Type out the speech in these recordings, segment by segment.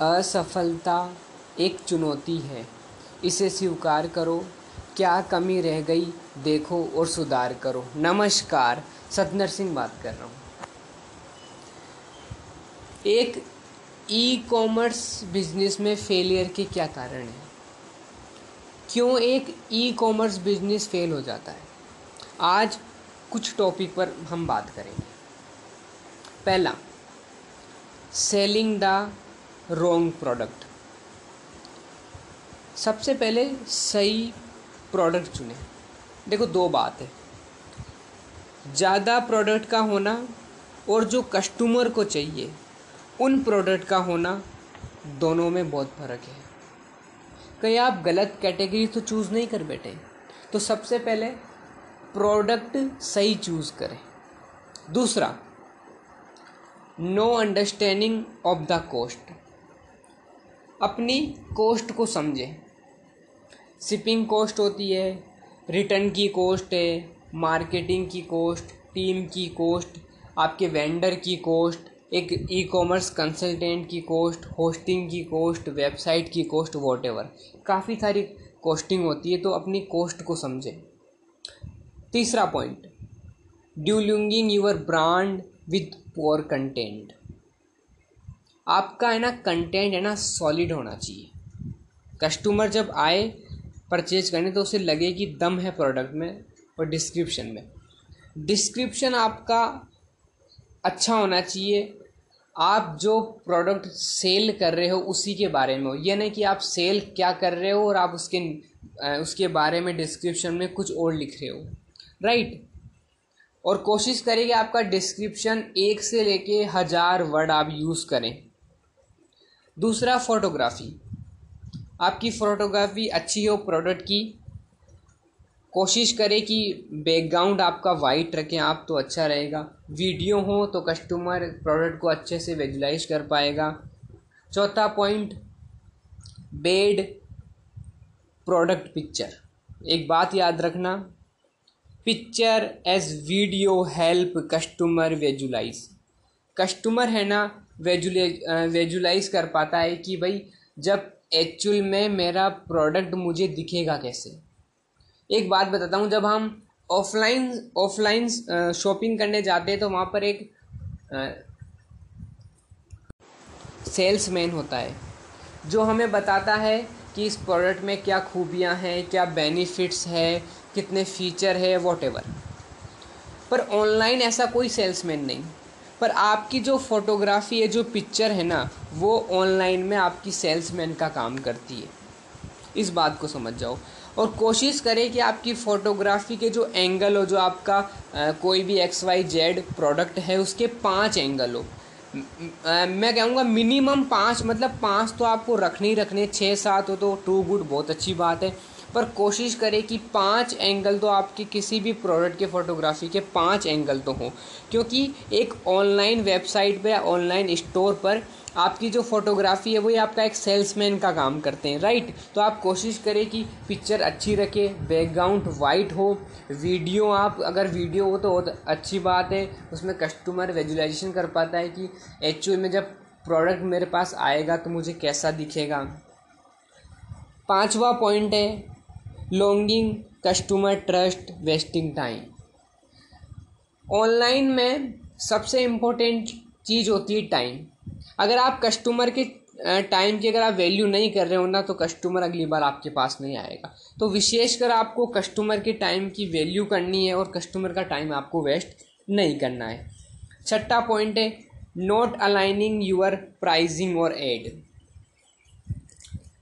असफलता एक चुनौती है। इसे स्वीकार करो। क्या कमी रह गई, देखो और सुधार करो। नमस्कार। सतनर सिंह बात कर रहा हूँ। एक ई कॉमर्स बिज़नेस में फेलियर के क्या कारण हैं? क्यों एक ई कॉमर्स बिज़नेस फेल हो जाता है? आज कुछ टॉपिक पर हम बात करेंगे। पहला सेलिंग द रोंग प्रोडक्ट सबसे पहले सही प्रोडक्ट चुने। देखो, दो बात है। ज़्यादा प्रोडक्ट का होना और जो कस्टमर को चाहिए, उन प्रोडक्ट का होना दोनों में बहुत फ़र्क है। कहीं आप गलत कैटेगरी तो चूज़ नहीं कर बैठे तो सबसे पहले प्रोडक्ट सही चूज़ करें। दूसरा no understanding of the cost अपनी कोस्ट को समझें। शिपिंग कॉस्ट होती है रिटर्न की कॉस्ट है मार्केटिंग की कॉस्ट टीम की कॉस्ट आपके वेंडर की कॉस्ट एक ई कॉमर्स कंसल्टेंट की कॉस्ट होस्टिंग की कॉस्ट वेबसाइट की कॉस्ट वॉट काफ़ी सारी कॉस्टिंग होती है तो अपनी कॉस्ट को समझें। तीसरा point diluting your brand with poor content आपका है ना कंटेंट है ना सॉलिड होना चाहिए। कस्टमर जब आए परचेज करने तो उसे लगे कि दम है प्रोडक्ट में और डिस्क्रिप्शन में। डिस्क्रिप्शन आपका अच्छा होना चाहिए। आप जो प्रोडक्ट सेल कर रहे हो, उसी के बारे में हो। यह नहीं कि आप सेल क्या कर रहे हो और आप उसके उसके बारे में डिस्क्रिप्शन में कुछ और लिख रहे हो। राइट और कोशिश करें कि आपका डिस्क्रिप्शन एक से लेके हज़ार वर्ड आप यूज़ करें। दूसरा फ़ोटोग्राफ़ी। आपकी फ़ोटोग्राफ़ी अच्छी हो प्रोडक्ट की, कोशिश करें कि बैकग्राउंड आपका वाइट रखें, आप तो अच्छा रहेगा। वीडियो हो तो कस्टमर प्रोडक्ट को अच्छे से विजुलाइज कर पाएगा। चौथा पॉइंट बेड प्रोडक्ट पिक्चर एक बात याद रखना picture as video help customer visualize customer है ना वेजुलाइज कर पाता है कि भाई, जब एक्चुअल में मेरा प्रोडक्ट मुझे दिखेगा कैसे? एक बात बताता हूँ, जब हम ऑफलाइन ऑफलाइन शॉपिंग करने जाते हैं तो वहाँ पर एक सेल्समैन होता है, जो हमें बताता है कि इस प्रोडक्ट में क्या खूबियाँ हैं, क्या बेनिफिट्स है, कितने फीचर है वॉट पर ऑनलाइन ऐसा कोई सेल्समैन नहीं। पर आपकी जो फ़ोटोग्राफ़ी है जो पिक्चर है ना वो ऑनलाइन में आपकी सेल्समैन का काम करती है। इस बात को समझ जाओ। और कोशिश करें कि आपकी फ़ोटोग्राफ़ी के जो एंगल हो जो आपका आ, कोई भी एक्स वाई जेड प्रोडक्ट है उसके पाँच एंगल हो। मैं कहूँगा मिनिमम पाँच मतलब पाँच तो आपको रखने ही रखने छः सात हो तो टू गुड बहुत अच्छी बात है। पर कोशिश करें कि पाँच एंगल तो आपके किसी भी प्रोडक्ट के फ़ोटोग्राफी के पाँच एंगल तो हों। क्योंकि एक ऑनलाइन वेबसाइट पे या ऑनलाइन स्टोर पर आपकी जो फोटोग्राफी है वही आपका एक सेल्समैन का काम करते हैं राइट तो आप कोशिश करें कि पिक्चर अच्छी रखे बैकग्राउंड वाइट हो वीडियो आप, अगर वीडियो हो तो बहुत अच्छी बात है। उसमें कस्टमर विजुलाइजेशन कर पाता है कि एक्चुअल में जब प्रोडक्ट मेरे पास आएगा तो मुझे कैसा दिखेगा। पांचवा पॉइंट है longing customer trust wasting time online में सबसे इम्पोर्टेंट चीज़ होती है टाइम अगर आप कस्टमर के टाइम की अगर आप वैल्यू नहीं कर रहे हो ना तो कस्टमर अगली बार आपके पास नहीं आएगा. तो विशेषकर आपको कस्टमर के टाइम की वैल्यू करनी है और कस्टमर का टाइम आपको वेस्ट नहीं करना है. छठा पॉइंट है नॉट अलाइनिंग यूर प्राइजिंग और एड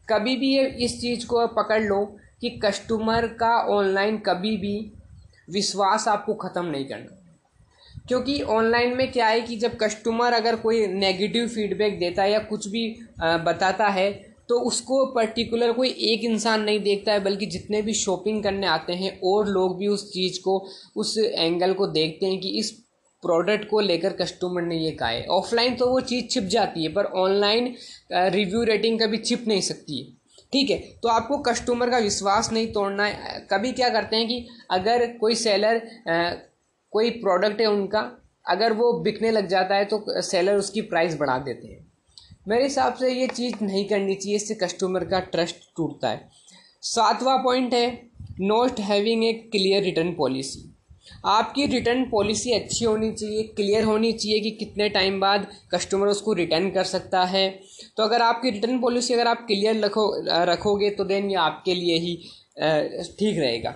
कभी भी ये, इस चीज़ को पकड़ लो कि कस्टमर का ऑनलाइन कभी भी विश्वास आपको ख़त्म नहीं करना। क्योंकि ऑनलाइन में क्या है कि जब कस्टमर अगर कोई नेगेटिव फीडबैक देता है या कुछ भी बताता है तो उसको पर्टिकुलर कोई एक इंसान नहीं देखता है, बल्कि जितने भी शॉपिंग करने आते हैं, और लोग भी उस चीज़ को, उस एंगल को देखते हैं कि इस प्रोडक्ट को लेकर कस्टमर ने ये कहा है। ऑफलाइन तो वो चीज़ छिप जाती है, पर ऑनलाइन रिव्यू रेटिंग कभी छिप नहीं सकती है। ठीक है तो आपको कस्टमर का विश्वास नहीं तोड़ना है। कभी क्या करते हैं कि अगर कोई सेलर कोई प्रोडक्ट है उनका, अगर वो बिकने लग जाता है तो सेलर उसकी प्राइस बढ़ा देते हैं। मेरे हिसाब से ये चीज़ नहीं करनी चाहिए, इससे कस्टमर का ट्रस्ट टूटता है। सातवां पॉइंट है not having a clear return policy आपकी रिटर्न पॉलिसी अच्छी होनी चाहिए क्लियर होनी चाहिए कि कितने टाइम बाद कस्टमर उसको रिटर्न कर सकता है। तो अगर आपकी रिटर्न पॉलिसी अगर आप क्लियर रखो, रखोगे तो देन ये आपके लिए ही ठीक रहेगा।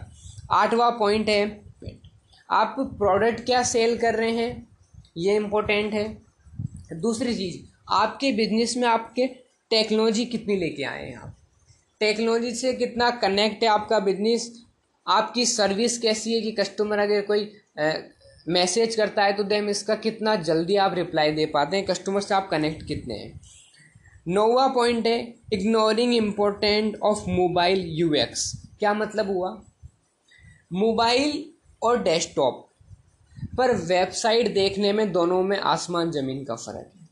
आठवां पॉइंट है, आप प्रोडक्ट क्या सेल कर रहे हैं? ये इम्पोर्टेंट है। दूसरी चीज़, आपके बिज़नेस में आपके टेक्नोलॉजी कितनी लेके आए हैं आप? टेक्नोलॉजी से कितना कनेक्ट है आपका बिज़नेस आपकी सर्विस कैसी है कि कस्टमर अगर कोई मैसेज करता है तो देम इसका कितना जल्दी आप रिप्लाई दे पाते हैं? कस्टमर से आप कनेक्ट कितने हैं? नौवा पॉइंट है ignoring important of mobile UX क्या मतलब हुआ? मोबाइल और डेस्कटॉप पर वेबसाइट देखने में दोनों में आसमान ज़मीन का फ़र्क है।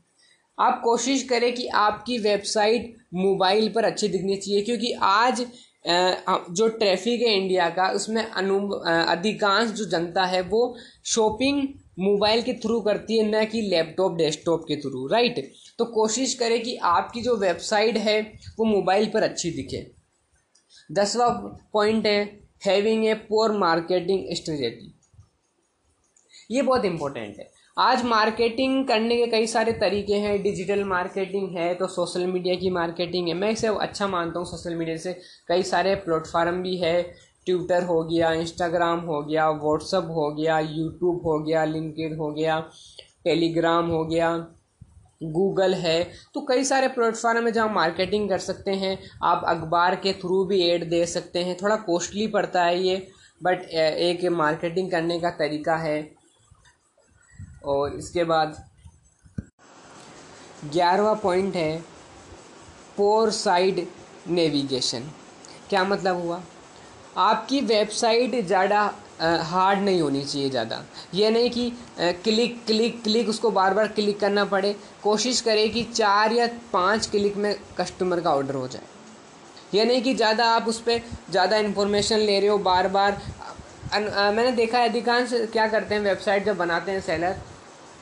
आप कोशिश करें कि आपकी वेबसाइट मोबाइल पर अच्छी दिखनी चाहिए, क्योंकि आज जो ट्रैफ़िक है इंडिया का, उसमें अनु अधिकांश जो जनता है वो शॉपिंग मोबाइल के थ्रू करती है, न कि लैपटॉप, डेस्कटॉप के थ्रू, राइट? तो कोशिश करें कि आपकी जो वेबसाइट है, वो मोबाइल पर अच्छी दिखे। दसवा पॉइंट है, having a poor marketing strategy. ये बहुत इंपॉर्टेंट है। आज मार्केटिंग करने के कई सारे तरीके हैं। डिजिटल मार्केटिंग है तो सोशल मीडिया की मार्केटिंग है। मैं इसे अच्छा मानता हूँ सोशल मीडिया से। कई सारे प्लेटफार्म भी है। ट्विटर हो गया इंस्टाग्राम हो गया व्हाट्सअप हो गया यूट्यूब हो गया लिंकड हो गया टेलीग्राम हो गया गूगल है। तो कई सारे प्लेटफार्म है जहाँ मार्केटिंग कर सकते हैं। आप अखबार के थ्रू भी एड दे सकते हैं। थोड़ा कॉस्टली पड़ता है ये बट एक मार्केटिंग करने का तरीका है। और इसके बाद ग्यारहवा पॉइंट है पोर साइड नेविगेशन क्या मतलब हुआ? आपकी वेबसाइट ज़्यादा हार्ड नहीं होनी चाहिए ज़्यादा। ये नहीं कि क्लिक क्लिक क्लिक उसको बार बार क्लिक करना पड़े। कोशिश करें कि चार या पाँच क्लिक में कस्टमर का ऑर्डर हो जाए। ये नहीं कि ज़्यादा आप उस पर ज़्यादा इन्फॉर्मेशन ले रहे हो बार बार मैंने देखा है अधिकांश क्या करते हैं वेबसाइट जब बनाते हैं सेलर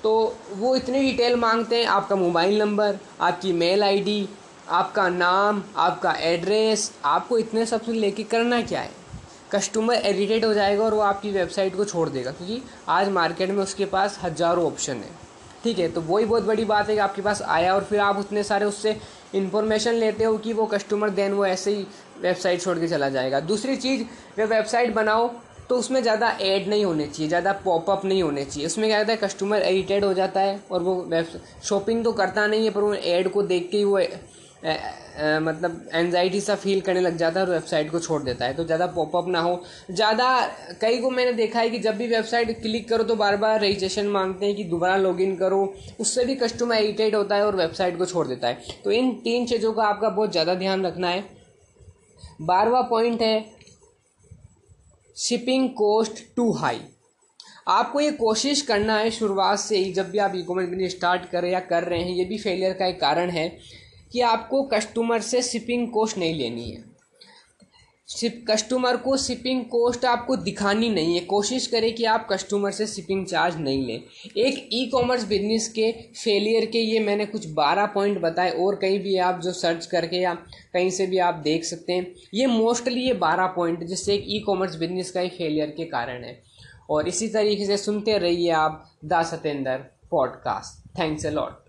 तो वो इतनी डिटेल मांगते हैं, आपका मोबाइल नंबर आपकी मेल आईडी आपका नाम, आपका एड्रेस आपको इतने सबसे लेके करना क्या है? कस्टमर एडिटेड हो जाएगा और वो आपकी वेबसाइट को छोड़ देगा, क्योंकि आज मार्केट में उसके पास हज़ारों ऑप्शन है। ठीक है तो वही बहुत बड़ी बात है कि आपके पास आया और फिर आप उतने सारे उससे इन्फॉर्मेशन लेते हो कि वो कस्टमर देन वो ऐसे ही वेबसाइट छोड़ के चला जाएगा। दूसरी चीज़, वे वेबसाइट बनाओ तो उसमें ज़्यादा ऐड नहीं होने चाहिए ज़्यादा पॉपअप नहीं होने चाहिए। उसमें क्या होता है कस्टमर एडिटेड हो जाता है और वो शॉपिंग तो करता नहीं है पर वो ऐड को देख के ही वो ए, ए, मतलब एनजाइटी सा फील करने लग जाता है और वेबसाइट को छोड़ देता है। तो ज़्यादा पॉपअप ना हो। ज़्यादा कई को मैंने देखा है कि जब भी वेबसाइट क्लिक करो तो बार बार रजिस्ट्रेशन मांगते हैं कि दोबारा लॉगिन करो। उससे भी कस्टमर एडिटेड होता है और वेबसाइट को छोड़ देता है। तो इन तीन चीज़ों का आपका बहुत ज़्यादा ध्यान रखना है। बारहवा पॉइंट है शिपिंग कॉस्ट टू हाई आपको ये कोशिश करना है शुरुआत से ही, जब भी आप ई कॉमर्स स्टार्ट करें या कर रहे हैं, ये भी फेलियर का एक कारण है कि आपको कस्टमर से शिपिंग कॉस्ट नहीं लेनी है। शिप कस्टमर को शिपिंग कॉस्ट आपको दिखानी नहीं है। कोशिश करें कि आप कस्टमर से शिपिंग चार्ज नहीं लें। एक ई कॉमर्स बिज़नेस के फेलियर के ये मैंने कुछ बारह पॉइंट बताए, और कहीं भी आप जो सर्च करके या कहीं से भी आप देख सकते हैं, ये मोस्टली ये बारह पॉइंट जिससे एक ई कॉमर्स बिज़नेस का ही फेलियर के कारण है। और इसी तरीके से सुनते रहिए आप the Satendra podcast thanks a lot